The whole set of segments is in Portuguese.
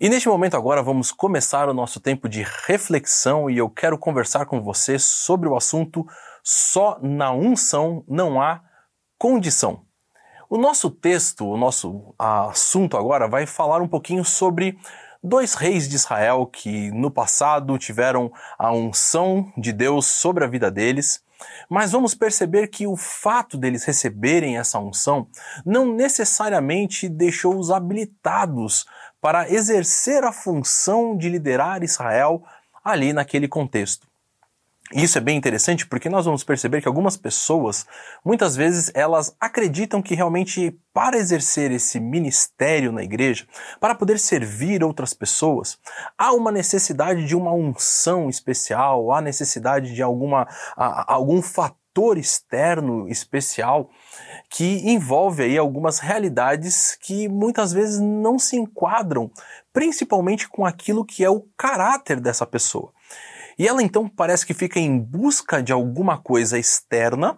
E neste momento agora vamos começar o nosso tempo de reflexão e eu quero conversar com você sobre o assunto só na unção não há condição. O nosso texto, o nosso assunto agora vai falar um pouquinho sobre dois reis de Israel que no passado tiveram a unção de Deus sobre a vida deles, mas vamos perceber que o fato deles receberem essa unção não necessariamente deixou-os habilitados para exercer a função de liderar Israel ali naquele contexto. Isso é bem interessante porque nós vamos perceber que algumas pessoas, muitas vezes, elas acreditam que realmente para exercer esse ministério na igreja, para poder servir outras pessoas, há uma necessidade de uma unção especial, há necessidade de alguma, algum fator externo especial que envolve aí algumas realidades que muitas vezes não se enquadram, principalmente com aquilo que é o caráter dessa pessoa. E ela então parece que fica em busca de alguma coisa externa,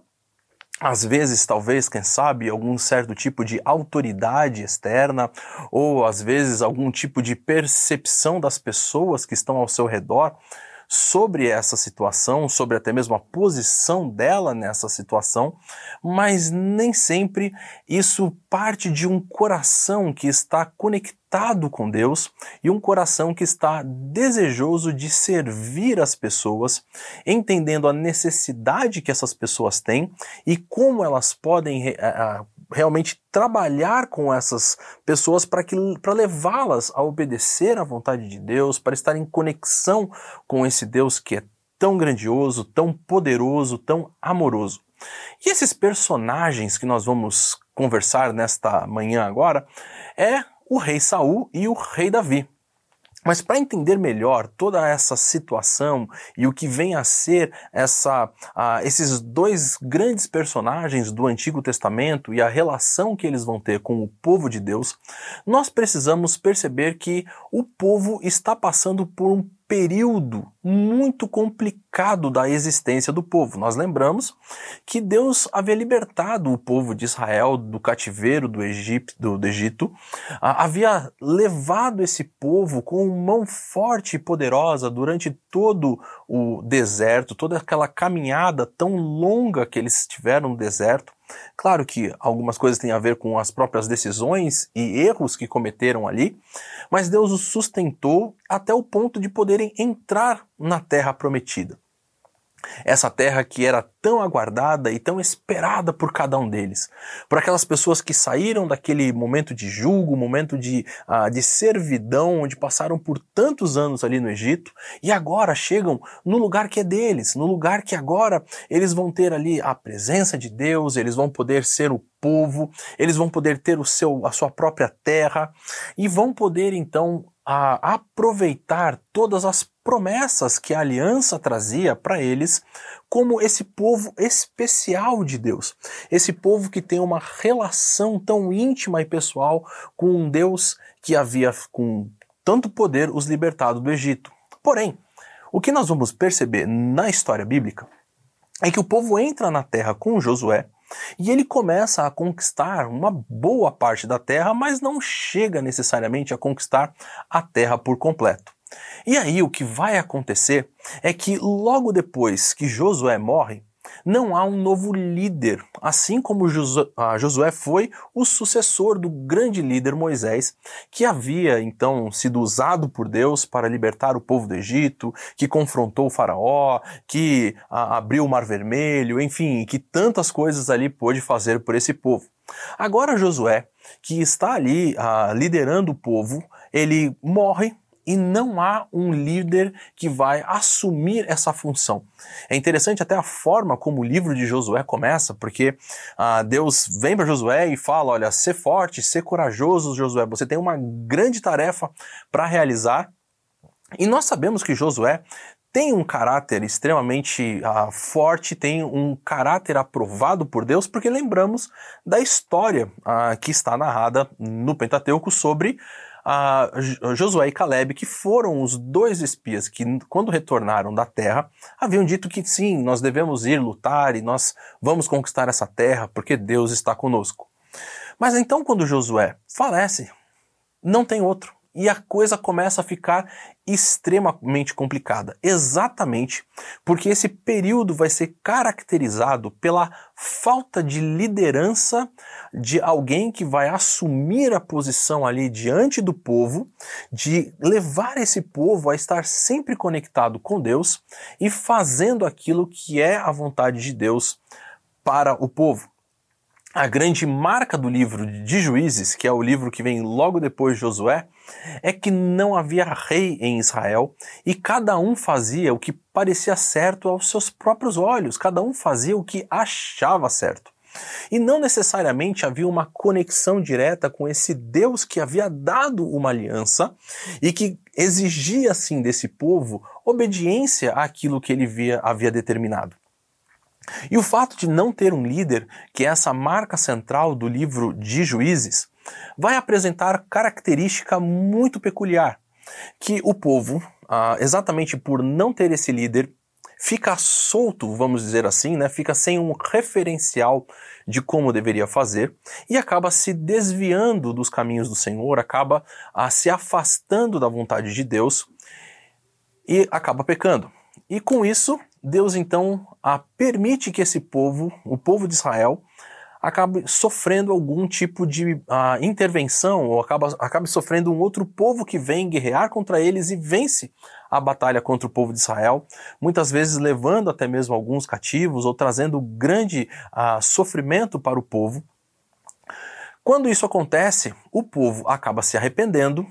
às vezes, talvez, quem sabe, algum certo tipo de autoridade externa, ou às vezes algum tipo de percepção das pessoas que estão ao seu redor sobre essa situação, sobre até mesmo a posição dela nessa situação, mas nem sempre isso parte de um coração que está conectado com Deus e um coração que está desejoso de servir as pessoas, entendendo a necessidade que essas pessoas têm e como elas podem uh, realmente trabalhar com essas pessoas para que para levá-las a obedecer à vontade de Deus, para estar em conexão com esse Deus que é tão grandioso, tão poderoso, tão amoroso. E esses personagens que nós vamos conversar nesta manhã agora é o rei Saul e o rei Davi. Mas para entender melhor toda essa situação e o que vem a ser essa, uh, esses dois grandes personagens do Antigo Testamento e a relação que eles vão ter com o povo de Deus, nós precisamos perceber que o povo está passando por um período muito complicado da existência do povo. Nós lembramos que Deus havia libertado o povo de Israel do cativeiro do Egito, do, do Egito havia levado esse povo com mão forte e poderosa durante todo o deserto, toda aquela caminhada tão longa que eles tiveram no deserto. Claro que algumas coisas têm a ver com as próprias decisões e erros que cometeram ali, mas Deus os sustentou até o ponto de poderem entrar na terra prometida. Essa terra que era tão aguardada e tão esperada por cada um deles. Por aquelas pessoas que saíram daquele momento de julgo, momento de, uh, de servidão, onde passaram por tantos anos ali no Egito, e agora chegam no lugar que é deles, no lugar que agora eles vão ter ali a presença de Deus, eles vão poder ser o povo, eles vão poder ter o seu, a sua própria terra, e vão poder então a aproveitar todas as promessas que a aliança trazia para eles, como esse povo especial de Deus. Esse povo que tem uma relação tão íntima e pessoal com um Deus que havia com tanto poder os libertado do Egito. Porém, o que nós vamos perceber na história bíblica é que o povo entra na terra com Josué e ele começa a conquistar uma boa parte da terra, mas não chega necessariamente a conquistar a terra por completo. E aí o que vai acontecer é que logo depois que Josué morre, não há um novo líder, assim como Josué foi o sucessor do grande líder Moisés, que havia então sido usado por Deus para libertar o povo do Egito, que confrontou o faraó, que abriu o mar vermelho, enfim, que tantas coisas ali pôde fazer por esse povo. Agora Josué, que está ali ah, liderando o povo, ele morre e não há um líder que vai assumir essa função. É interessante até a forma como o livro de Josué começa, porque ah, Deus vem para Josué e fala: olha, ser forte, ser corajoso, Josué, você tem uma grande tarefa para realizar. E nós sabemos que Josué tem um caráter extremamente uh, forte, tem um caráter aprovado por Deus, porque lembramos da história uh, que está narrada no Pentateuco sobre a Josué e Caleb, que foram os dois espias que, quando retornaram da terra, haviam dito que sim, nós devemos ir lutar e nós vamos conquistar essa terra porque Deus está conosco. Mas então, quando Josué falece, não tem outro. E a coisa começa a ficar extremamente complicada. Exatamente porque esse período vai ser caracterizado pela falta de liderança de alguém que vai assumir a posição ali diante do povo, de levar esse povo a estar sempre conectado com Deus e fazendo aquilo que é a vontade de Deus para o povo. A grande marca do livro de Juízes, que é o livro que vem logo depois de Josué, é que não havia rei em Israel e cada um fazia o que parecia certo aos seus próprios olhos, cada um fazia o que achava certo. E não necessariamente havia uma conexão direta com esse Deus que havia dado uma aliança e que exigia, assim, desse povo obediência àquilo que ele via, havia determinado. E o fato de não ter um líder, que é essa marca central do livro de Juízes, vai apresentar característica muito peculiar, que o povo, ah, exatamente por não ter esse líder, fica solto, vamos dizer assim, né? fica sem um referencial de como deveria fazer e acaba se desviando dos caminhos do Senhor, acaba ah, se afastando da vontade de Deus e acaba pecando. E com isso, Deus então a, permite que esse povo, o povo de Israel, acabe sofrendo algum tipo de a, intervenção ou acaba, acabe sofrendo um outro povo que vem guerrear contra eles e vence a batalha contra o povo de Israel, muitas vezes levando até mesmo alguns cativos ou trazendo grande a, sofrimento para o povo. Quando isso acontece, o povo acaba se arrependendo,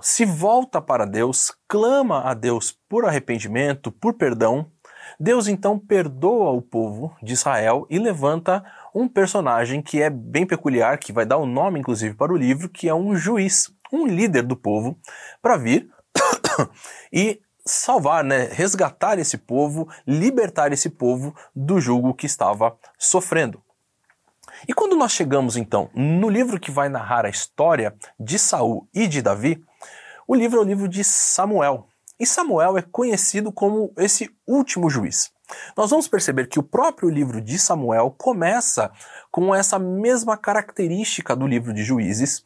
se volta para Deus, clama a Deus por arrependimento, por perdão, Deus então perdoa o povo de Israel e levanta um personagem que é bem peculiar, que vai dar o nome inclusive para o livro, que é um juiz, um líder do povo, para vir e salvar, né, resgatar esse povo, libertar esse povo do jugo que estava sofrendo. E quando nós chegamos então no livro que vai narrar a história de Saul e de Davi, o livro é o livro de Samuel. E Samuel é conhecido como esse último juiz. Nós vamos perceber que o próprio livro de Samuel começa com essa mesma característica do livro de Juízes,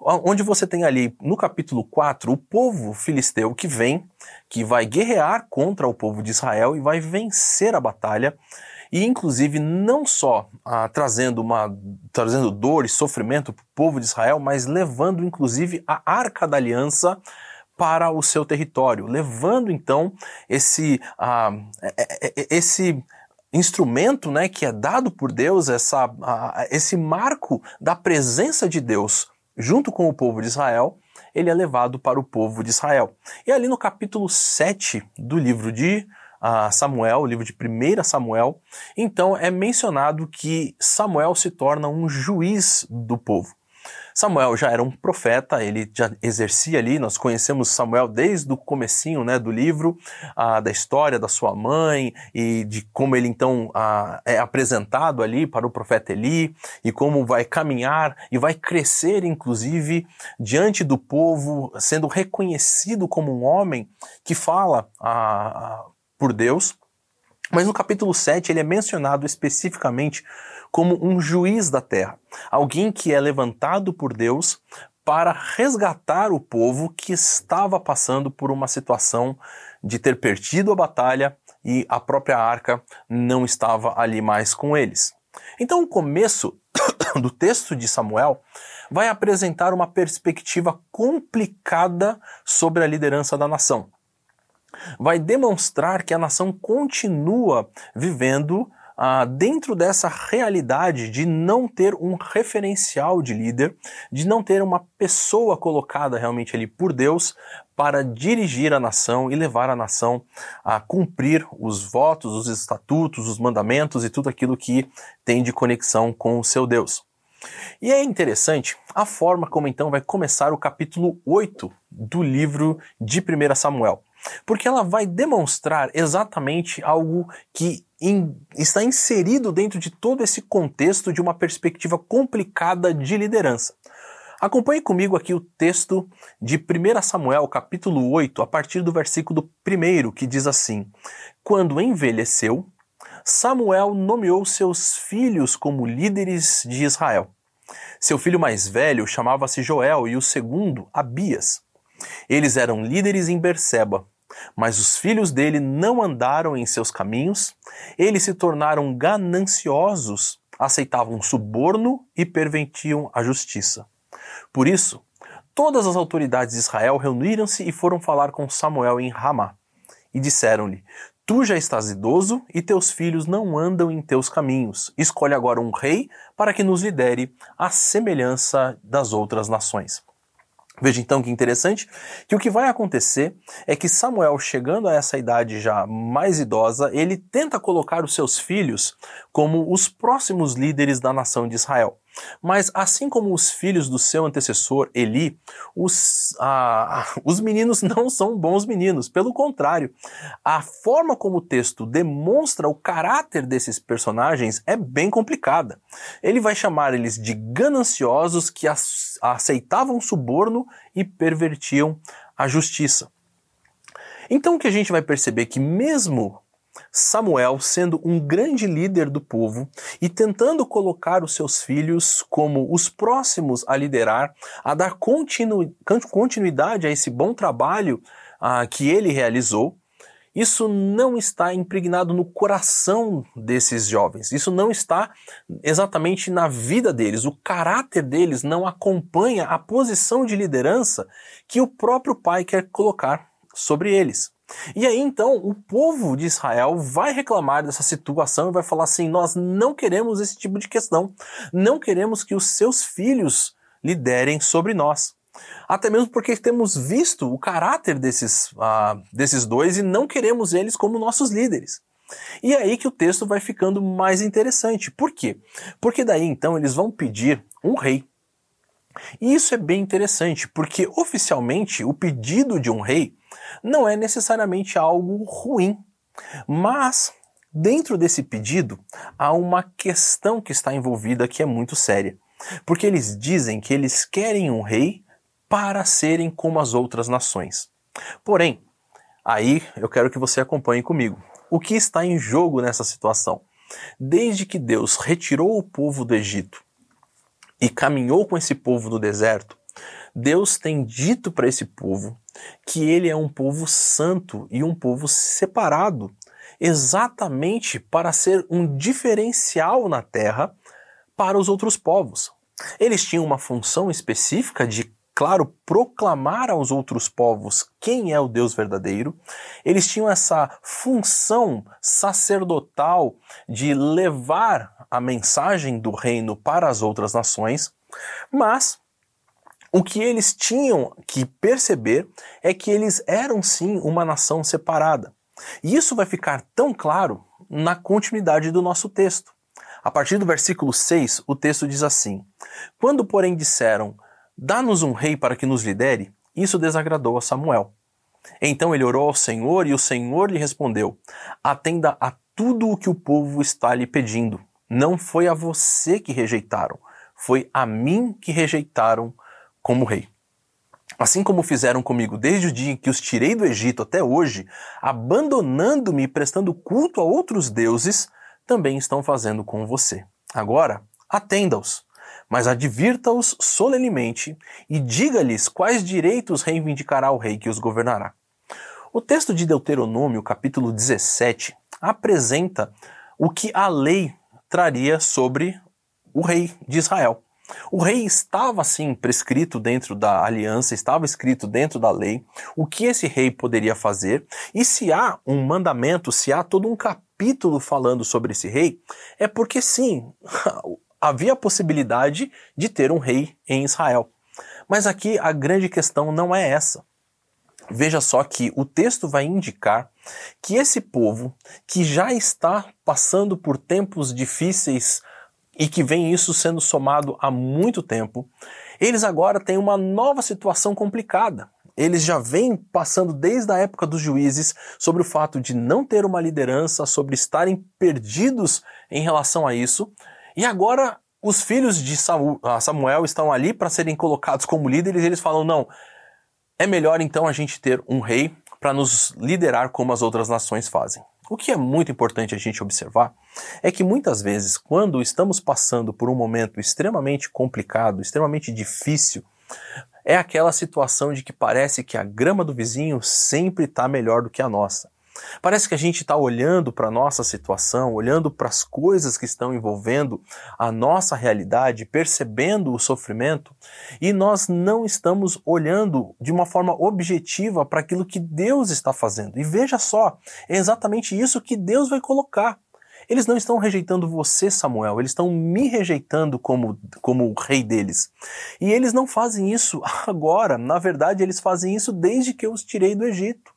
onde você tem ali no capítulo 4 o povo filisteu que vem, que vai guerrear contra o povo de Israel e vai vencer a batalha. E inclusive não só ah, trazendo uma trazendo dor e sofrimento para o povo de Israel, mas levando inclusive a arca da aliança para o seu território, levando então esse, uh, esse instrumento né, que é dado por Deus, essa, uh, esse marco da presença de Deus junto com o povo de Israel, ele é levado para o povo de Israel. E ali no capítulo 7 do livro de uh, Samuel, o livro de 1 Samuel, então é mencionado que Samuel se torna um juiz do povo. Samuel já era um profeta, ele já exercia ali, nós conhecemos Samuel desde o comecinho né, do livro, ah, da história da sua mãe e de como ele então ah, é apresentado ali para o profeta Eli e como vai caminhar e vai crescer inclusive diante do povo, sendo reconhecido como um homem que fala ah, por Deus. Mas no capítulo 7 ele é mencionado especificamente como um juiz da terra, alguém que é levantado por Deus para resgatar o povo que estava passando por uma situação de ter perdido a batalha e a própria arca não estava ali mais com eles. Então, o começo do texto de Samuel vai apresentar uma perspectiva complicada sobre a liderança da nação. Vai demonstrar que a nação continua vivendo ah, dentro dessa realidade de não ter um referencial de líder, de não ter uma pessoa colocada realmente ali por Deus para dirigir a nação e levar a nação a cumprir os votos, os estatutos, os mandamentos e tudo aquilo que tem de conexão com o seu Deus. E é interessante a forma como então vai começar o capítulo 8 do livro de 1 Samuel, porque ela vai demonstrar exatamente algo que in, está inserido dentro de todo esse contexto de uma perspectiva complicada de liderança. Acompanhe comigo aqui o texto de 1 Samuel, capítulo 8, a partir do versículo 1, que diz assim: Quando envelheceu, Samuel nomeou seus filhos como líderes de Israel. Seu filho mais velho chamava-se Joel e o segundo, Abias. Eles eram líderes em Berseba, mas os filhos dele não andaram em seus caminhos, eles se tornaram gananciosos, aceitavam suborno e pervertiam a justiça. Por isso, todas as autoridades de Israel reuniram-se e foram falar com Samuel em Ramá. E disseram-lhe: Tu já estás idoso e teus filhos não andam em teus caminhos. Escolhe agora um rei para que nos lidere à semelhança das outras nações. Veja então que interessante que o que vai acontecer é que Samuel, chegando a essa idade já mais idosa, ele tenta colocar os seus filhos como os próximos líderes da nação de Israel. Mas assim como os filhos do seu antecessor Eli, os, ah, os meninos não são bons meninos. Pelo contrário, a forma como o texto demonstra o caráter desses personagens é bem complicada. Ele vai chamar eles de gananciosos que aceitavam suborno e pervertiam a justiça. Então o que a gente vai perceber é que mesmo Samuel sendo um grande líder do povo e tentando colocar os seus filhos como os próximos a liderar, a dar continu continuidade a esse bom trabalho uh, que ele realizou, isso não está impregnado no coração desses jovens. Isso não está exatamente na vida deles. O caráter deles não acompanha a posição de liderança que o próprio pai quer colocar sobre eles. E aí então o povo de Israel vai reclamar dessa situação e vai falar assim: nós não queremos esse tipo de questão, não queremos que os seus filhos liderem sobre nós. Até mesmo porque temos visto o caráter desses, uh, desses dois e não queremos eles como nossos líderes. E é aí que o texto vai ficando mais interessante. Por quê? Porque daí então eles vão pedir um rei. E isso é bem interessante, porque oficialmente o pedido de um rei não é necessariamente algo ruim, mas dentro desse pedido há uma questão que está envolvida que é muito séria. Porque eles dizem que eles querem um rei para serem como as outras nações. Porém, aí eu quero que você acompanhe comigo. O que está em jogo nessa situação? Desde que Deus retirou o povo do Egito e caminhou com esse povo no deserto, Deus tem dito para esse povo que ele é um povo santo e um povo separado, exatamente para ser um diferencial na terra para os outros povos. Eles tinham uma função específica de claro, proclamar aos outros povos quem é o Deus verdadeiro. Eles tinham essa função sacerdotal de levar a mensagem do reino para as outras nações, mas o que eles tinham que perceber é que eles eram sim uma nação separada. E isso vai ficar tão claro na continuidade do nosso texto. A partir do versículo 6, o texto diz assim: Quando, porém, disseram: Dá-nos um rei para que nos lidere, isso desagradou a Samuel. Então ele orou ao Senhor e o Senhor lhe respondeu: Atenda a tudo o que o povo está lhe pedindo. Não foi a você que rejeitaram, foi a mim que rejeitaram como rei. Assim como fizeram comigo desde o dia em que os tirei do Egito até hoje, abandonando-me e prestando culto a outros deuses, também estão fazendo com você. Agora, atenda-os, mas advirta-os solenemente e diga-lhes quais direitos reivindicará o rei que os governará. O texto de Deuteronômio, capítulo 17, apresenta o que a lei traria sobre o rei de Israel. O rei estava assim prescrito dentro da aliança, estava escrito dentro da lei o que esse rei poderia fazer, e se há um mandamento, se há todo um capítulo falando sobre esse rei, é porque sim, havia a possibilidade de ter um rei em Israel. Mas aqui a grande questão não é essa. Veja só que o texto vai indicar que esse povo, que já está passando por tempos difíceis e que vem isso sendo somado há muito tempo, eles agora têm uma nova situação complicada. Eles já vêm passando desde a época dos juízes sobre o fato de não ter uma liderança, sobre estarem perdidos em relação a isso, e agora os filhos de ah, Samuel estão ali para serem colocados como líderes, e eles falam: não, é melhor então a gente ter um rei para nos liderar como as outras nações fazem. O que é muito importante a gente observar é que muitas vezes, quando estamos passando por um momento extremamente complicado, extremamente difícil, é aquela situação de que parece que a grama do vizinho sempre está melhor do que a nossa. Parece que a gente está olhando para a nossa situação, olhando para as coisas que estão envolvendo a nossa realidade, percebendo o sofrimento, e nós não estamos olhando de uma forma objetiva para aquilo que Deus está fazendo. E veja só, é exatamente isso que Deus vai colocar. Eles não estão rejeitando você, Samuel, eles estão me rejeitando como, como o rei deles. E eles não fazem isso agora, na verdade, eles fazem isso desde que eu os tirei do Egito.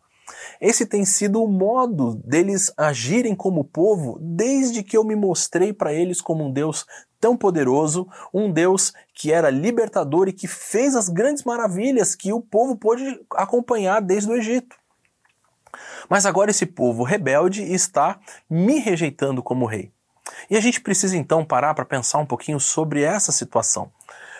Esse tem sido o modo deles agirem como povo desde que eu me mostrei para eles como um Deus tão poderoso, um Deus que era libertador e que fez as grandes maravilhas que o povo pôde acompanhar desde o Egito. Mas agora esse povo rebelde está me rejeitando como rei. E a gente precisa então parar para pensar um pouquinho sobre essa situação.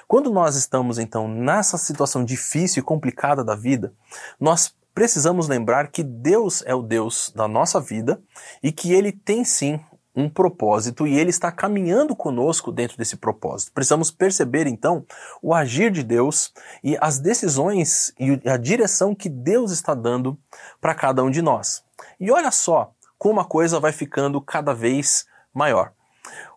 Quando nós estamos então nessa situação difícil e complicada da vida, nós precisamos lembrar que Deus é o Deus da nossa vida e que Ele tem sim um propósito e Ele está caminhando conosco dentro desse propósito. Precisamos perceber então o agir de Deus e as decisões e a direção que Deus está dando para cada um de nós. E olha só como a coisa vai ficando cada vez maior.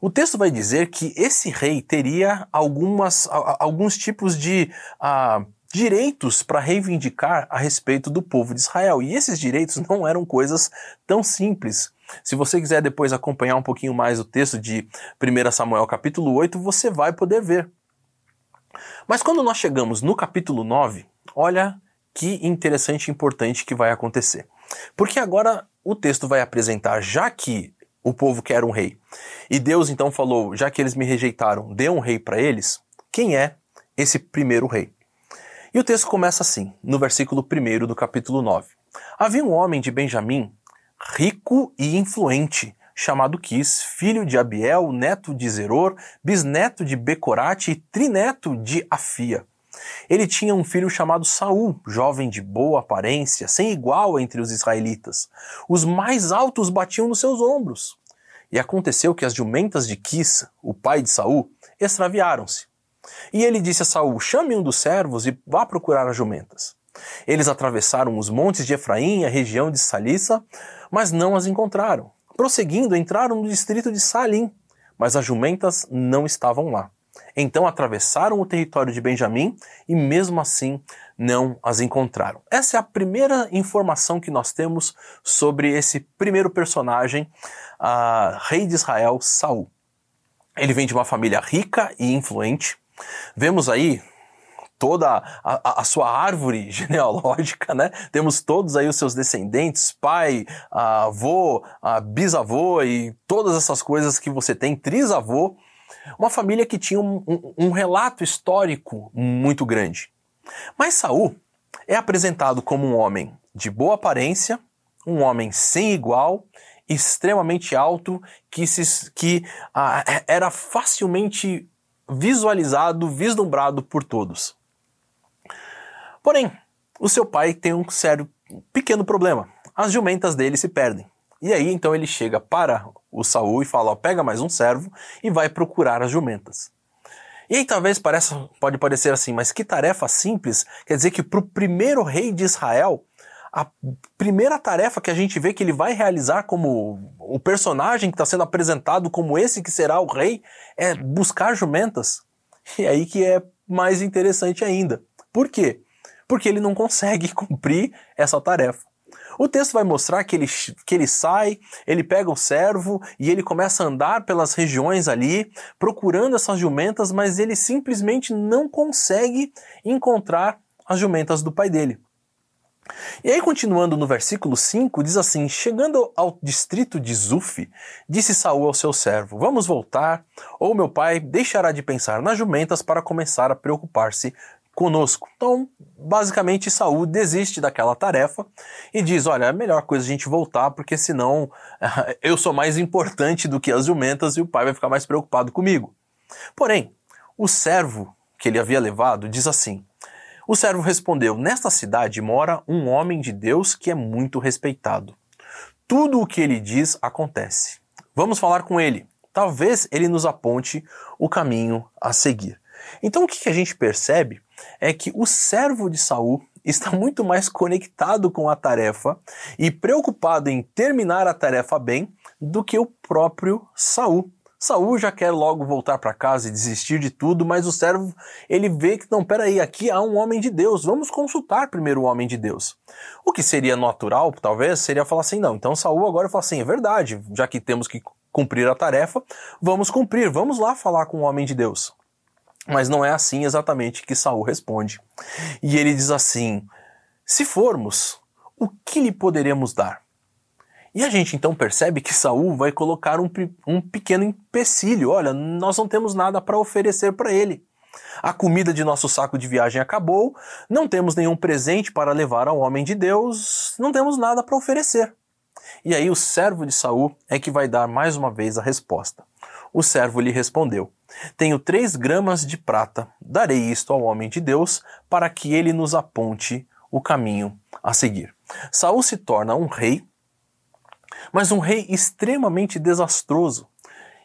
O texto vai dizer que esse rei teria algumas, alguns tipos de uh, direitos para reivindicar a respeito do povo de Israel. E esses direitos não eram coisas tão simples. Se você quiser depois acompanhar um pouquinho mais o texto de 1 Samuel capítulo 8, você vai poder ver. Mas quando nós chegamos no capítulo 9, olha que interessante e importante que vai acontecer. Porque agora o texto vai apresentar, já que o povo quer um rei, e Deus então falou, já que eles me rejeitaram, dê um rei para eles, quem é esse primeiro rei? E o texto começa assim, no versículo 1 do capítulo 9. Havia um homem de Benjamim, rico e influente, chamado Quis, filho de Abiel, neto de Zeror, bisneto de Becorate e trineto de Afia. Ele tinha um filho chamado Saul, jovem de boa aparência, sem igual entre os israelitas. Os mais altos batiam nos seus ombros. E aconteceu que as jumentas de Quis, o pai de Saul, extraviaram-se. E ele disse a Saul: Chame um dos servos e vá procurar as jumentas. Eles atravessaram os montes de Efraim e a região de Salissa, mas não as encontraram. Prosseguindo, entraram no distrito de Salim, mas as jumentas não estavam lá. Então atravessaram o território de Benjamim e mesmo assim não as encontraram. Essa é a primeira informação que nós temos sobre esse primeiro personagem, a rei de Israel, Saul. Ele vem de uma família rica e influente, Vemos aí toda a, a, sua árvore genealógica, né? Temos todos aí os seus descendentes, pai, avô, bisavô e todas essas coisas que você tem, trisavô. Uma família que tinha um, um, um relato histórico muito grande. Mas Saul é apresentado como um homem de boa aparência, um homem sem igual, extremamente alto, que, se, que ah, era facilmente visualizado, vislumbrado por todos. Porém, o seu pai tem um sério, pequeno problema. As jumentas dele se perdem. E aí então ele chega para o Saul e fala: ó, pega mais um servo e vai procurar as jumentas. E aí talvez pareça, pode parecer assim, mas que tarefa simples, quer dizer que para o primeiro rei de Israel, a primeira tarefa que a gente vê que ele vai realizar como o personagem que está sendo apresentado como esse que será o rei é buscar jumentas. E aí que é mais interessante ainda. Por quê? Porque ele não consegue cumprir essa tarefa. O texto vai mostrar que ele, que ele sai, ele pega o servo e ele começa a andar pelas regiões ali, procurando essas jumentas, mas ele simplesmente não consegue encontrar as jumentas do pai dele. E aí, continuando no versículo 5, diz assim: Chegando ao distrito de Zuf, disse Saul ao seu servo: Vamos voltar, ou meu pai deixará de pensar nas jumentas para começar a preocupar-se conosco. Então, basicamente, Saul desiste daquela tarefa e diz: Olha, é a melhor coisa a gente voltar, porque senão eu sou mais importante do que as jumentas e o pai vai ficar mais preocupado comigo. Porém, o servo que ele havia levado diz assim: o servo respondeu: Nesta cidade mora um homem de Deus que é muito respeitado. Tudo o que ele diz acontece. Vamos falar com ele. Talvez ele nos aponte o caminho a seguir. Então o que a gente percebe é que o servo de Saul está muito mais conectado com a tarefa e preocupado em terminar a tarefa bem do que o próprio Saul. Saul já quer logo voltar para casa e desistir de tudo, mas o servo ele vê que não, peraí, aqui há um homem de Deus, vamos consultar primeiro o homem de Deus. O que seria natural, talvez, seria falar assim, não, então Saul agora fala assim, é verdade, já que temos que cumprir a tarefa, vamos cumprir, vamos lá falar com o homem de Deus. Mas não é assim exatamente que Saul responde. E ele diz assim: Se formos, o que lhe poderemos dar? E a gente então percebe que Saul vai colocar um, um pequeno empecilho. Olha, nós não temos nada para oferecer para ele. A comida de nosso saco de viagem acabou, não temos nenhum presente para levar ao homem de Deus, não temos nada para oferecer. E aí o servo de Saul é que vai dar mais uma vez a resposta. O servo lhe respondeu: Tenho três gramas de prata, darei isto ao homem de Deus, para que ele nos aponte o caminho a seguir. Saul se torna um rei mas um rei extremamente desastroso.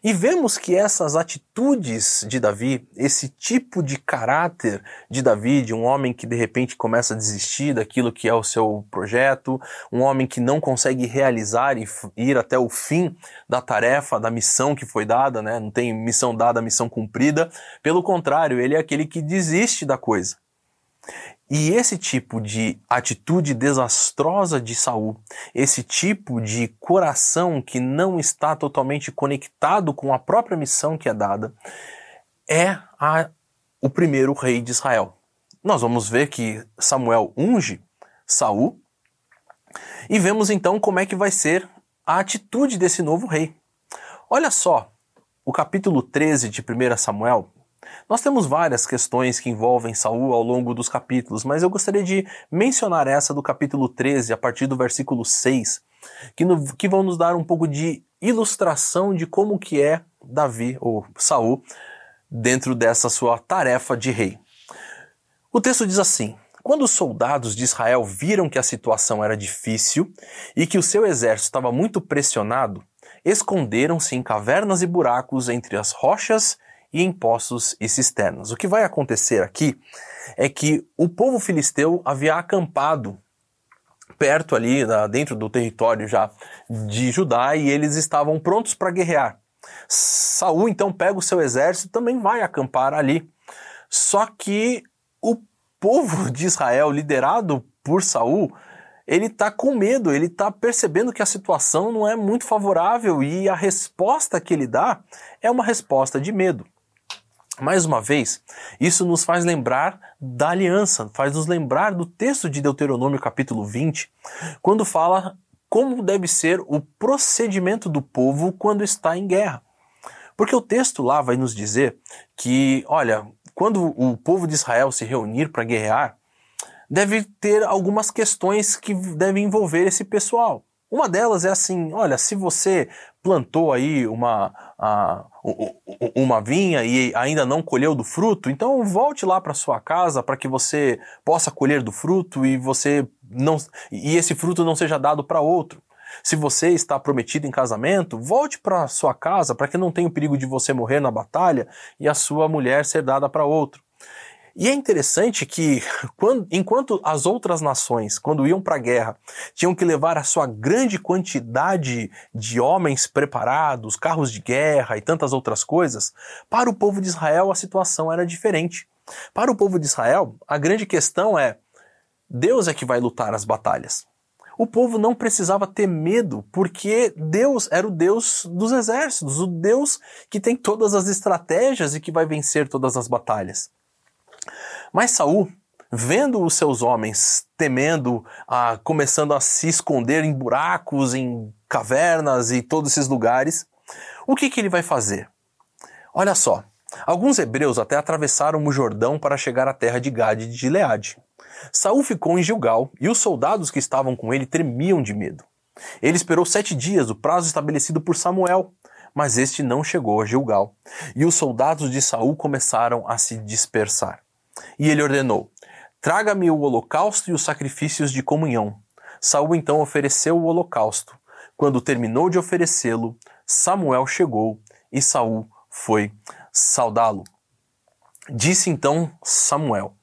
E vemos que essas atitudes de Davi, esse tipo de caráter de Davi, de um homem que de repente começa a desistir daquilo que é o seu projeto, um homem que não consegue realizar e ir até o fim da tarefa, da missão que foi dada, né? Não tem missão dada, missão cumprida. Pelo contrário, ele é aquele que desiste da coisa. E esse tipo de atitude desastrosa de Saul, esse tipo de coração que não está totalmente conectado com a própria missão que é dada, é a, o primeiro rei de Israel. Nós vamos ver que Samuel unge Saul e vemos então como é que vai ser a atitude desse novo rei. Olha só, o capítulo 13 de 1 Samuel nós temos várias questões que envolvem Saul ao longo dos capítulos, mas eu gostaria de mencionar essa do capítulo 13, a partir do versículo 6, que, no, que vão nos dar um pouco de ilustração de como que é Davi, ou Saul, dentro dessa sua tarefa de rei. O texto diz assim: quando os soldados de Israel viram que a situação era difícil e que o seu exército estava muito pressionado, esconderam-se em cavernas e buracos entre as rochas e em poços e cisternas. O que vai acontecer aqui é que o povo filisteu havia acampado perto ali, dentro do território já de Judá, e eles estavam prontos para guerrear. Saul então pega o seu exército e também vai acampar ali. Só que o povo de Israel, liderado por Saul, ele está com medo, ele está percebendo que a situação não é muito favorável e a resposta que ele dá é uma resposta de medo. Mais uma vez, isso nos faz lembrar da aliança, faz nos lembrar do texto de Deuteronômio capítulo 20, quando fala como deve ser o procedimento do povo quando está em guerra. Porque o texto lá vai nos dizer que, olha, quando o povo de Israel se reunir para guerrear, deve ter algumas questões que devem envolver esse pessoal. Uma delas é assim: olha, se você plantou aí uma, a, uma vinha e ainda não colheu do fruto, então volte lá para sua casa para que você possa colher do fruto e você não e esse fruto não seja dado para outro. Se você está prometido em casamento, volte para sua casa para que não tenha o perigo de você morrer na batalha e a sua mulher ser dada para outro. E é interessante que, quando, enquanto as outras nações, quando iam para a guerra, tinham que levar a sua grande quantidade de homens preparados, carros de guerra e tantas outras coisas, para o povo de Israel a situação era diferente. Para o povo de Israel, a grande questão é: Deus é que vai lutar as batalhas. O povo não precisava ter medo, porque Deus era o Deus dos exércitos, o Deus que tem todas as estratégias e que vai vencer todas as batalhas. Mas Saul, vendo os seus homens temendo, ah, começando a se esconder em buracos, em cavernas e todos esses lugares, o que, que ele vai fazer? Olha só, alguns hebreus até atravessaram o Jordão para chegar à terra de Gade e de Gileade. Saul ficou em Gilgal e os soldados que estavam com ele tremiam de medo. Ele esperou sete dias, o prazo estabelecido por Samuel, mas este não chegou a Gilgal. E os soldados de Saul começaram a se dispersar. E ele ordenou: Traga-me o holocausto e os sacrifícios de comunhão. Saul então ofereceu o holocausto. Quando terminou de oferecê-lo, Samuel chegou e Saul foi saudá-lo. Disse então Samuel: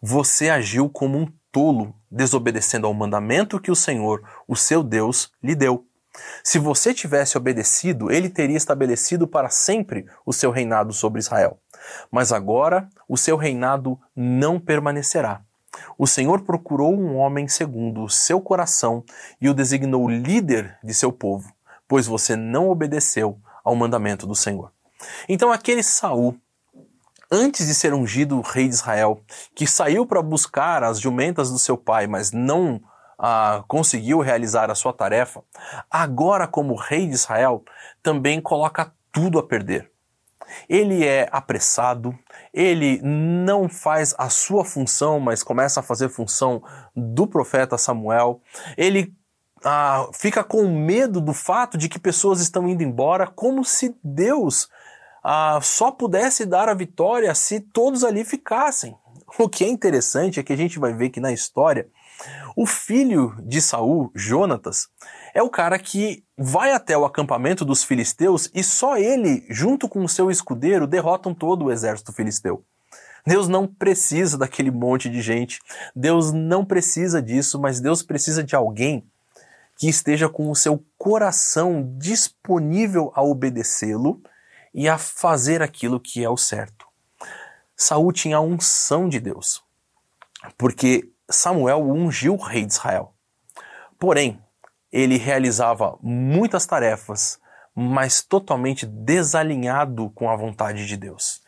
você agiu como um tolo, desobedecendo ao mandamento que o Senhor, o seu Deus, lhe deu. Se você tivesse obedecido, ele teria estabelecido para sempre o seu reinado sobre Israel. Mas agora o seu reinado não permanecerá. O Senhor procurou um homem segundo o seu coração e o designou líder de seu povo, pois você não obedeceu ao mandamento do Senhor. Então aquele Saul, antes de ser ungido rei de Israel, que saiu para buscar as jumentas do seu pai, mas não ah, conseguiu realizar a sua tarefa, agora, como rei de Israel, também coloca tudo a perder. Ele é apressado, ele não faz a sua função, mas começa a fazer função do profeta Samuel. Ele ah, fica com medo do fato de que pessoas estão indo embora, como se Deus ah, só pudesse dar a vitória se todos ali ficassem. O que é interessante é que a gente vai ver que na história o filho de Saul, Jonatas, é o cara que vai até o acampamento dos filisteus e só ele, junto com o seu escudeiro, derrotam todo o exército filisteu. Deus não precisa daquele monte de gente. Deus não precisa disso, mas Deus precisa de alguém que esteja com o seu coração disponível a obedecê-lo e a fazer aquilo que é o certo. Saul tinha a unção de Deus, porque Samuel ungiu o rei de Israel. Porém, ele realizava muitas tarefas, mas totalmente desalinhado com a vontade de Deus.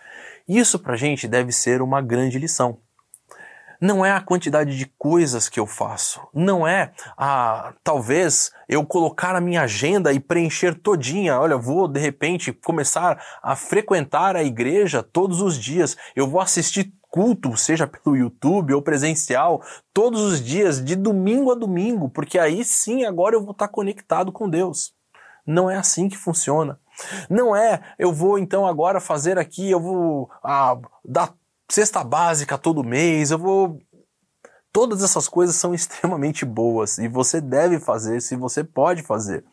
Isso para a gente deve ser uma grande lição. Não é a quantidade de coisas que eu faço, não é a talvez eu colocar a minha agenda e preencher todinha. Olha, vou de repente começar a frequentar a igreja todos os dias, eu vou assistir culto, seja pelo YouTube ou presencial, todos os dias, de domingo a domingo, porque aí sim agora eu vou estar conectado com Deus. Não é assim que funciona. Não é, eu vou então agora fazer aqui, eu vou ah, dar cesta básica todo mês, eu vou. Todas essas coisas são extremamente boas e você deve fazer se você pode fazer.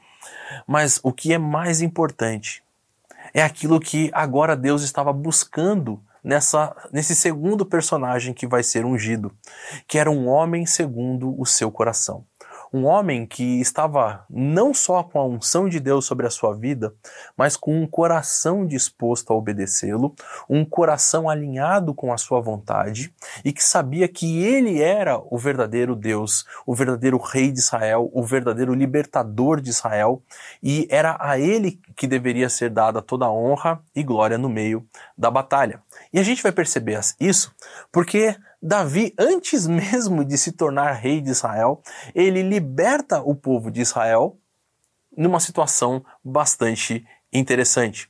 Mas o que é mais importante é aquilo que agora Deus estava buscando nessa, nesse segundo personagem que vai ser ungido, que era um homem segundo o seu coração. Um homem que estava não só com a unção de Deus sobre a sua vida, mas com um coração disposto a obedecê-lo, um coração alinhado com a sua vontade e que sabia que ele era o verdadeiro Deus, o verdadeiro rei de Israel, o verdadeiro libertador de Israel e era a ele que deveria ser dada toda a honra e glória no meio da batalha. E a gente vai perceber isso porque Davi, antes mesmo de se tornar rei de Israel, ele liberta o povo de Israel numa situação bastante interessante.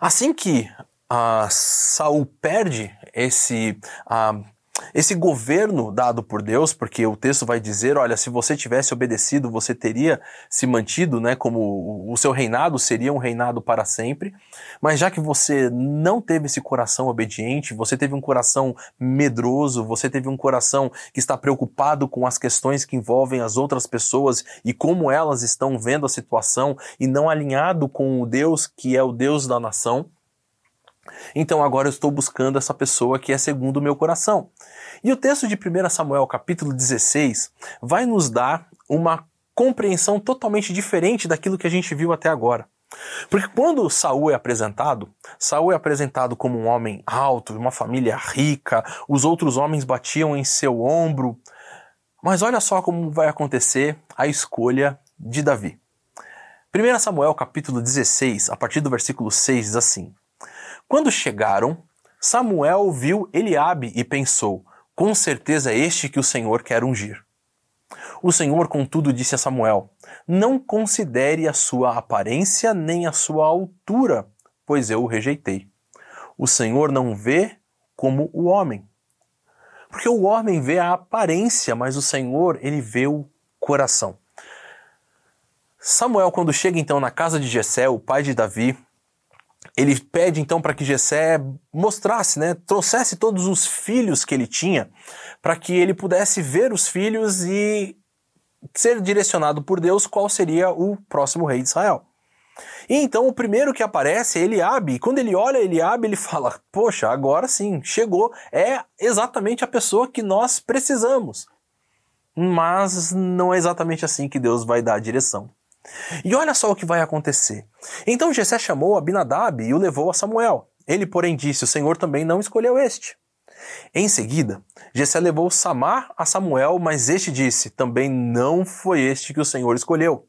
Assim que uh, Saul perde esse uh, esse governo dado por Deus, porque o texto vai dizer, olha, se você tivesse obedecido, você teria se mantido, né, como o seu reinado seria um reinado para sempre. Mas já que você não teve esse coração obediente, você teve um coração medroso, você teve um coração que está preocupado com as questões que envolvem as outras pessoas e como elas estão vendo a situação e não alinhado com o Deus que é o Deus da nação, então agora eu estou buscando essa pessoa que é segundo o meu coração. E o texto de 1 Samuel, capítulo 16, vai nos dar uma compreensão totalmente diferente daquilo que a gente viu até agora. Porque quando Saul é apresentado, Saul é apresentado como um homem alto, uma família rica, os outros homens batiam em seu ombro. Mas olha só como vai acontecer a escolha de Davi. 1 Samuel capítulo 16, a partir do versículo 6, diz assim: quando chegaram, Samuel viu Eliabe e pensou: com certeza é este que o Senhor quer ungir. O Senhor, contudo, disse a Samuel: Não considere a sua aparência nem a sua altura, pois eu o rejeitei. O Senhor não vê como o homem. Porque o homem vê a aparência, mas o Senhor, ele vê o coração. Samuel, quando chega então na casa de Jessé, o pai de Davi, ele pede então para que Jessé mostrasse, né, trouxesse todos os filhos que ele tinha, para que ele pudesse ver os filhos e ser direcionado por Deus qual seria o próximo rei de Israel. E então o primeiro que aparece é Eliabe, e quando ele olha Eliabe, ele fala: "Poxa, agora sim, chegou, é exatamente a pessoa que nós precisamos". Mas não é exatamente assim que Deus vai dar a direção. E olha só o que vai acontecer. Então Jessé chamou Abinadab e o levou a Samuel. Ele, porém, disse: O Senhor também não escolheu este. Em seguida, Jessé levou Samar a Samuel, mas este disse: Também não foi este que o Senhor escolheu.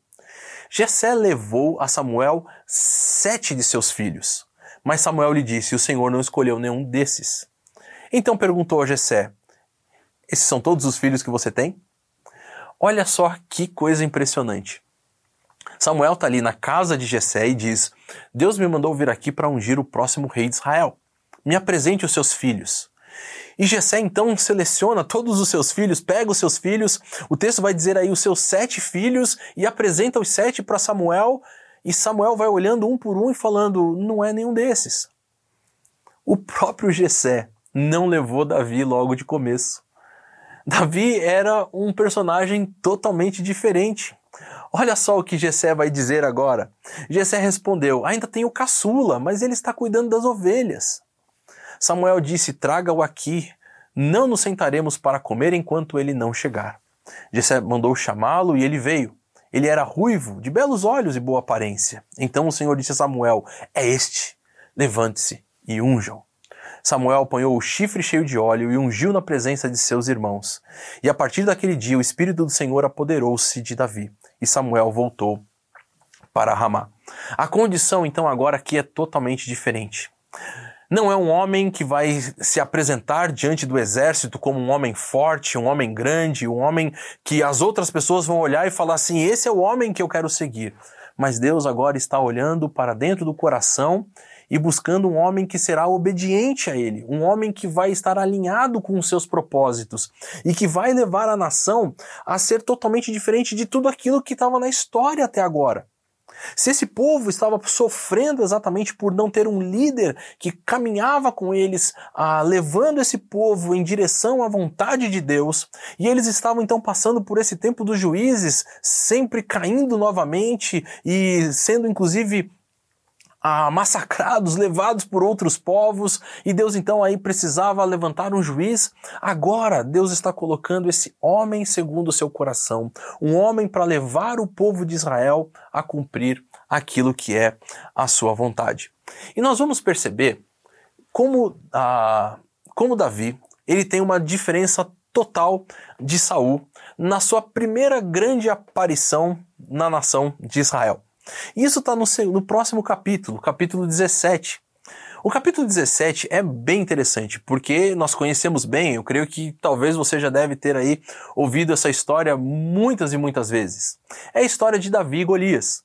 Jessé levou a Samuel sete de seus filhos, mas Samuel lhe disse: O Senhor não escolheu nenhum desses. Então perguntou a Jessé: Esses são todos os filhos que você tem? Olha só que coisa impressionante. Samuel está ali na casa de Jessé e diz: Deus me mandou vir aqui para ungir o próximo rei de Israel. Me apresente os seus filhos. E Jessé então seleciona todos os seus filhos, pega os seus filhos, o texto vai dizer aí os seus sete filhos e apresenta os sete para Samuel, e Samuel vai olhando um por um e falando: não é nenhum desses. O próprio Jessé não levou Davi logo de começo. Davi era um personagem totalmente diferente. Olha só o que Jessé vai dizer agora. Jessé respondeu: Ainda tem o caçula, mas ele está cuidando das ovelhas. Samuel disse: Traga-o aqui, não nos sentaremos para comer enquanto ele não chegar. Jessé mandou chamá-lo e ele veio. Ele era ruivo, de belos olhos e boa aparência. Então o Senhor disse a Samuel: É este, levante-se e unjam. Samuel apanhou o chifre cheio de óleo e ungiu na presença de seus irmãos. E a partir daquele dia o Espírito do Senhor apoderou-se de Davi, e Samuel voltou para Ramá. A condição então agora aqui é totalmente diferente. Não é um homem que vai se apresentar diante do exército como um homem forte, um homem grande, um homem que as outras pessoas vão olhar e falar assim: esse é o homem que eu quero seguir. Mas Deus agora está olhando para dentro do coração e buscando um homem que será obediente a ele, um homem que vai estar alinhado com os seus propósitos e que vai levar a nação a ser totalmente diferente de tudo aquilo que estava na história até agora. Se esse povo estava sofrendo exatamente por não ter um líder que caminhava com eles, ah, levando esse povo em direção à vontade de Deus, e eles estavam então passando por esse tempo dos juízes, sempre caindo novamente e sendo inclusive ah, massacrados, levados por outros povos, e Deus então aí precisava levantar um juiz. Agora Deus está colocando esse homem segundo o seu coração, um homem para levar o povo de Israel a cumprir aquilo que é a sua vontade. E nós vamos perceber como, ah, como Davi ele tem uma diferença total de Saul na sua primeira grande aparição na nação de Israel. Isso está no, no próximo capítulo, capítulo 17. O capítulo 17 é bem interessante, porque nós conhecemos bem, eu creio que talvez você já deve ter aí ouvido essa história muitas e muitas vezes. É a história de Davi e Golias.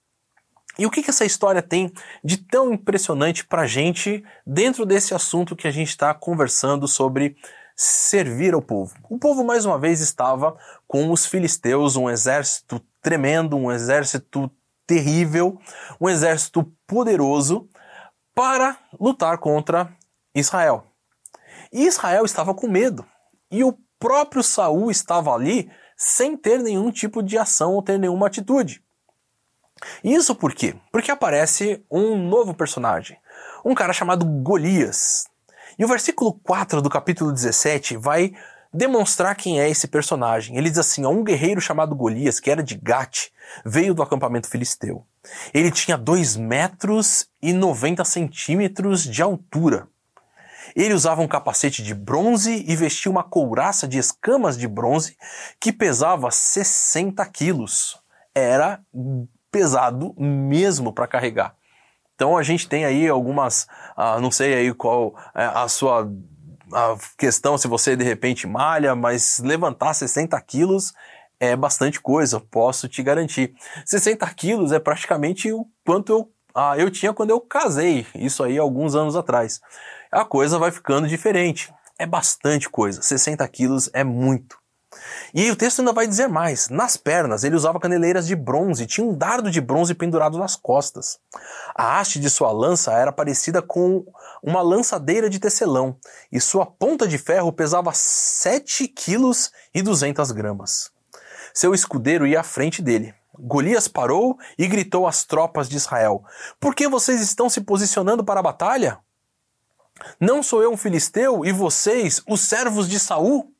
E o que, que essa história tem de tão impressionante para a gente dentro desse assunto que a gente está conversando sobre servir ao povo? O povo, mais uma vez, estava com os filisteus, um exército tremendo, um exército terrível, um exército poderoso para lutar contra Israel. E Israel estava com medo. E o próprio Saul estava ali sem ter nenhum tipo de ação ou ter nenhuma atitude. Isso por quê? Porque aparece um novo personagem, um cara chamado Golias. E o versículo 4 do capítulo 17 vai demonstrar quem é esse personagem. Ele diz assim: um guerreiro chamado Golias, que era de Gate, veio do acampamento filisteu. Ele tinha 2 metros e 90 centímetros de altura. Ele usava um capacete de bronze e vestia uma couraça de escamas de bronze que pesava 60 quilos. Era pesado mesmo para carregar. Então a gente tem aí algumas, ah, não sei aí qual é a sua a questão se você de repente malha, mas levantar 60 quilos é bastante coisa, posso te garantir. 60 quilos é praticamente o quanto eu, ah, eu tinha quando eu casei, isso aí alguns anos atrás. A coisa vai ficando diferente. É bastante coisa. 60 quilos é muito. E o texto ainda vai dizer mais. Nas pernas ele usava caneleiras de bronze, tinha um dardo de bronze pendurado nas costas. A haste de sua lança era parecida com uma lançadeira de tecelão, e sua ponta de ferro pesava 7 quilos e 200 gramas. Seu escudeiro ia à frente dele. Golias parou e gritou às tropas de Israel: Por que vocês estão se posicionando para a batalha? Não sou eu um filisteu e vocês, os servos de Saul?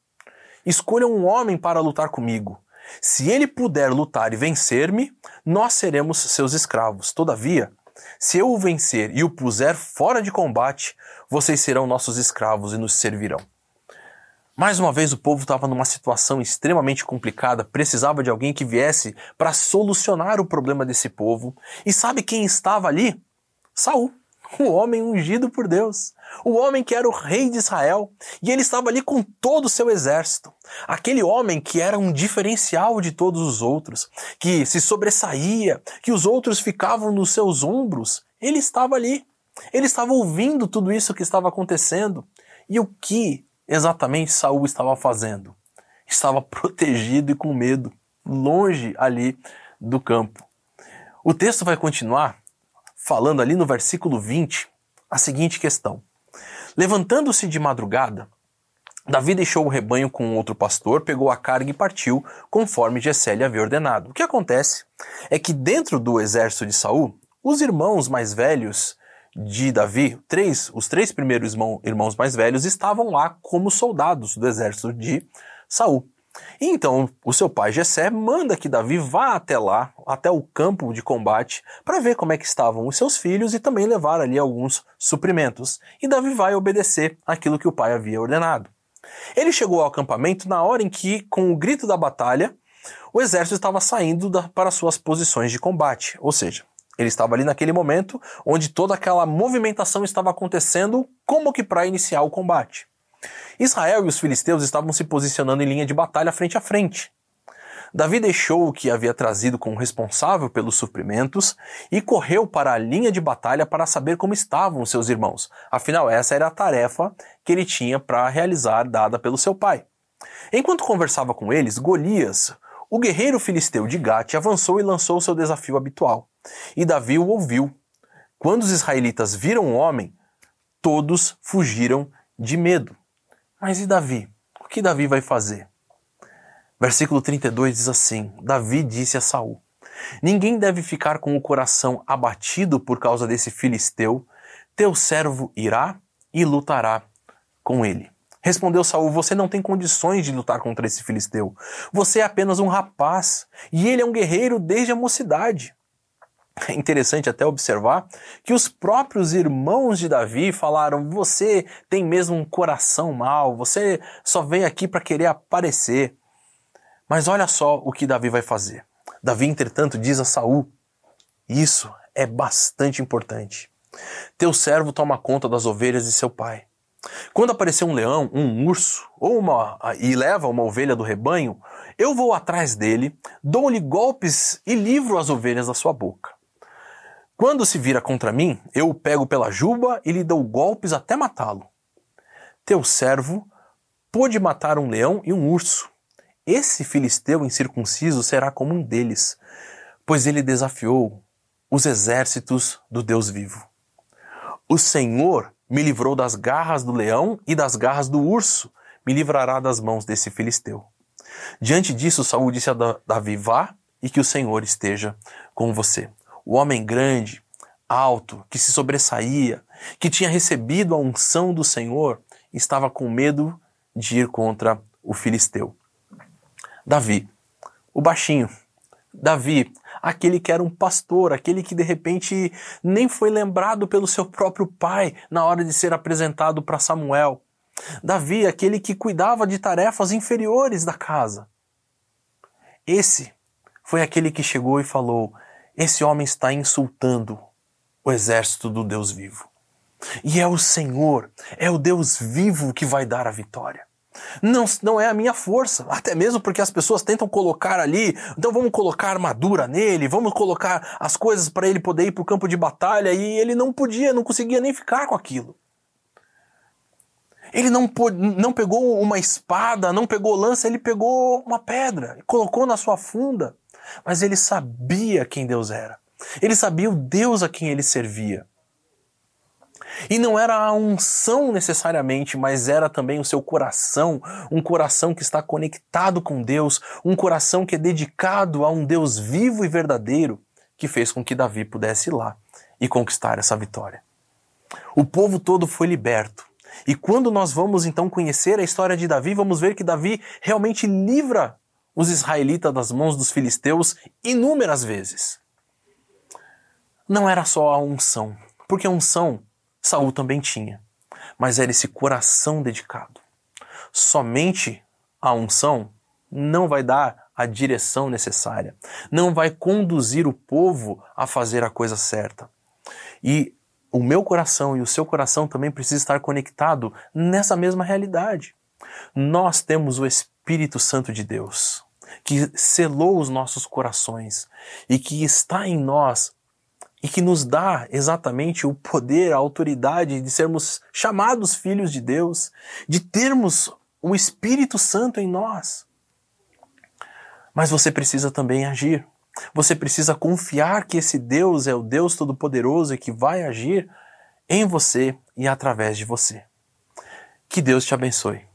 Escolham um homem para lutar comigo. Se ele puder lutar e vencer-me, nós seremos seus escravos. Todavia, se eu o vencer e o puser fora de combate, vocês serão nossos escravos e nos servirão. Mais uma vez, o povo estava numa situação extremamente complicada, precisava de alguém que viesse para solucionar o problema desse povo. E sabe quem estava ali? Saul o homem ungido por Deus, o homem que era o rei de Israel, e ele estava ali com todo o seu exército. Aquele homem que era um diferencial de todos os outros, que se sobressaía, que os outros ficavam nos seus ombros, ele estava ali. Ele estava ouvindo tudo isso que estava acontecendo. E o que exatamente Saul estava fazendo? Estava protegido e com medo, longe ali do campo. O texto vai continuar falando ali no versículo 20 a seguinte questão: Levantando-se de madrugada, Davi deixou o rebanho com outro pastor, pegou a carga e partiu, conforme Jessé lhe havia ordenado. O que acontece é que dentro do exército de Saul, os irmãos mais velhos de Davi, três, os três primeiros irmão, irmãos mais velhos estavam lá como soldados do exército de Saul. Então, o seu pai Jessé manda que Davi vá até lá, até o campo de combate, para ver como é que estavam os seus filhos e também levar ali alguns suprimentos. E Davi vai obedecer aquilo que o pai havia ordenado. Ele chegou ao acampamento na hora em que, com o grito da batalha, o exército estava saindo da, para suas posições de combate, ou seja, ele estava ali naquele momento onde toda aquela movimentação estava acontecendo como que para iniciar o combate. Israel e os filisteus estavam se posicionando em linha de batalha frente a frente. Davi deixou o que havia trazido como responsável pelos suprimentos e correu para a linha de batalha para saber como estavam seus irmãos. Afinal, essa era a tarefa que ele tinha para realizar, dada pelo seu pai. Enquanto conversava com eles, Golias, o guerreiro filisteu de Gate, avançou e lançou seu desafio habitual. E Davi o ouviu. Quando os israelitas viram o homem, todos fugiram de medo. Mas e Davi? O que Davi vai fazer? Versículo 32 diz assim: Davi disse a Saul: Ninguém deve ficar com o coração abatido por causa desse filisteu. Teu servo irá e lutará com ele. Respondeu Saul: Você não tem condições de lutar contra esse filisteu. Você é apenas um rapaz, e ele é um guerreiro desde a mocidade. É interessante até observar que os próprios irmãos de Davi falaram: Você tem mesmo um coração mau, você só veio aqui para querer aparecer. Mas olha só o que Davi vai fazer. Davi, entretanto, diz a Saul: Isso é bastante importante. Teu servo toma conta das ovelhas de seu pai. Quando aparecer um leão, um urso, ou uma e leva uma ovelha do rebanho, eu vou atrás dele, dou-lhe golpes e livro as ovelhas da sua boca. Quando se vira contra mim, eu o pego pela juba e lhe dou golpes até matá-lo. Teu servo pôde matar um leão e um urso. Esse filisteu incircunciso será como um deles, pois ele desafiou os exércitos do Deus vivo. O Senhor me livrou das garras do leão e das garras do urso, me livrará das mãos desse filisteu. Diante disso, Saul disse a Davi: Vá e que o Senhor esteja com você o homem grande, alto, que se sobressaía, que tinha recebido a unção do Senhor, estava com medo de ir contra o filisteu. Davi, o baixinho. Davi, aquele que era um pastor, aquele que de repente nem foi lembrado pelo seu próprio pai na hora de ser apresentado para Samuel. Davi, aquele que cuidava de tarefas inferiores da casa. Esse foi aquele que chegou e falou: esse homem está insultando o exército do Deus vivo. E é o Senhor, é o Deus vivo que vai dar a vitória. Não, não é a minha força, até mesmo porque as pessoas tentam colocar ali, então vamos colocar armadura nele, vamos colocar as coisas para ele poder ir para o campo de batalha, e ele não podia, não conseguia nem ficar com aquilo. Ele não, não pegou uma espada, não pegou lança, ele pegou uma pedra e colocou na sua funda mas ele sabia quem Deus era. Ele sabia o Deus a quem ele servia. E não era a unção necessariamente, mas era também o seu coração, um coração que está conectado com Deus, um coração que é dedicado a um Deus vivo e verdadeiro, que fez com que Davi pudesse ir lá e conquistar essa vitória. O povo todo foi liberto. E quando nós vamos então conhecer a história de Davi, vamos ver que Davi realmente livra os israelitas das mãos dos filisteus inúmeras vezes. Não era só a unção, porque a unção Saul também tinha, mas era esse coração dedicado. Somente a unção não vai dar a direção necessária, não vai conduzir o povo a fazer a coisa certa. E o meu coração e o seu coração também precisa estar conectado nessa mesma realidade. Nós temos o Espírito Santo de Deus, que selou os nossos corações e que está em nós e que nos dá exatamente o poder, a autoridade de sermos chamados filhos de Deus, de termos o Espírito Santo em nós. Mas você precisa também agir. Você precisa confiar que esse Deus é o Deus Todo-Poderoso e que vai agir em você e através de você. Que Deus te abençoe.